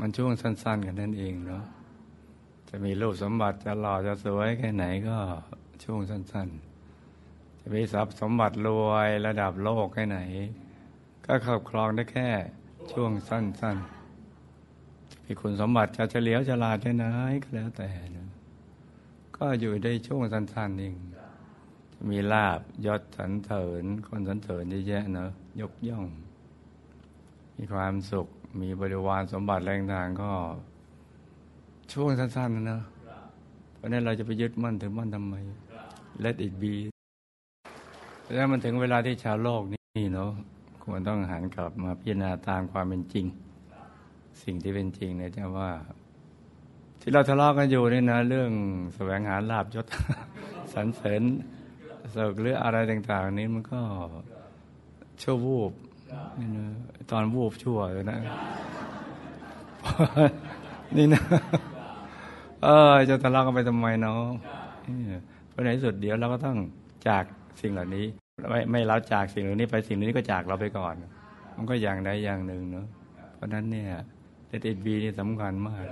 มันช่วงสั้น ๆ กันนั่นเองเนาะจะมีรูปสมบัติจะหล่อจะสวยแค่ไหนก็ช่วงสั้น ๆ จะมีทรัพย์สมบัติรวยระดับโลกแค่ไหน ก็ครอบครองได้แค่ช่วงสั้นๆมีคุณสมบัติจะเฉลียวฉลาดแค่ไหนก็แล้วแต่นะก็อยู่ได้ช่วงสั้นๆเองจะมีลาบยศสรรเสริญคนสรรเสริญเยอะแยะเนอะยกย่อง มีความสุข มีบริวารสมบัติแรงทางก็ ช่วงสั้นๆนะเนอะเพราะนั้นเราจะไปยึดมั่นถือมั่นทำไม let it be แล้วมันถึงเวลาที่ชาวโลกนี่เนาะควรต้องหันกลับมาพิจารณาตามความเป็นจริง สิ่งที่เป็นจริงเนี่ยจะว่า ที่เราทะเลาะกันอยู่นี่นะ เรื่องแสวงหาลาบยศสรรเสริญสุขหรืออะไรต่าง ๆ นี้มันก็ชั่ววูบ นี่นะตอนวูบชั่วเลยนะนี่นะเออจะทะเลาะกันไปทำไมเนาะเพราะในที่สุดเดี๋ยวเราก็ต้องจากสิ่งเหล่านี้ ไม่ไม่เราจากสิ่งเหล่านี้ไปสิ่งเหล่านี้ก็จากเราไปก่อน มันก็อย่างใดอย่างหนึ่งเนาะเพราะนั้นเนี่ยเดดบีนี่สำคัญมาก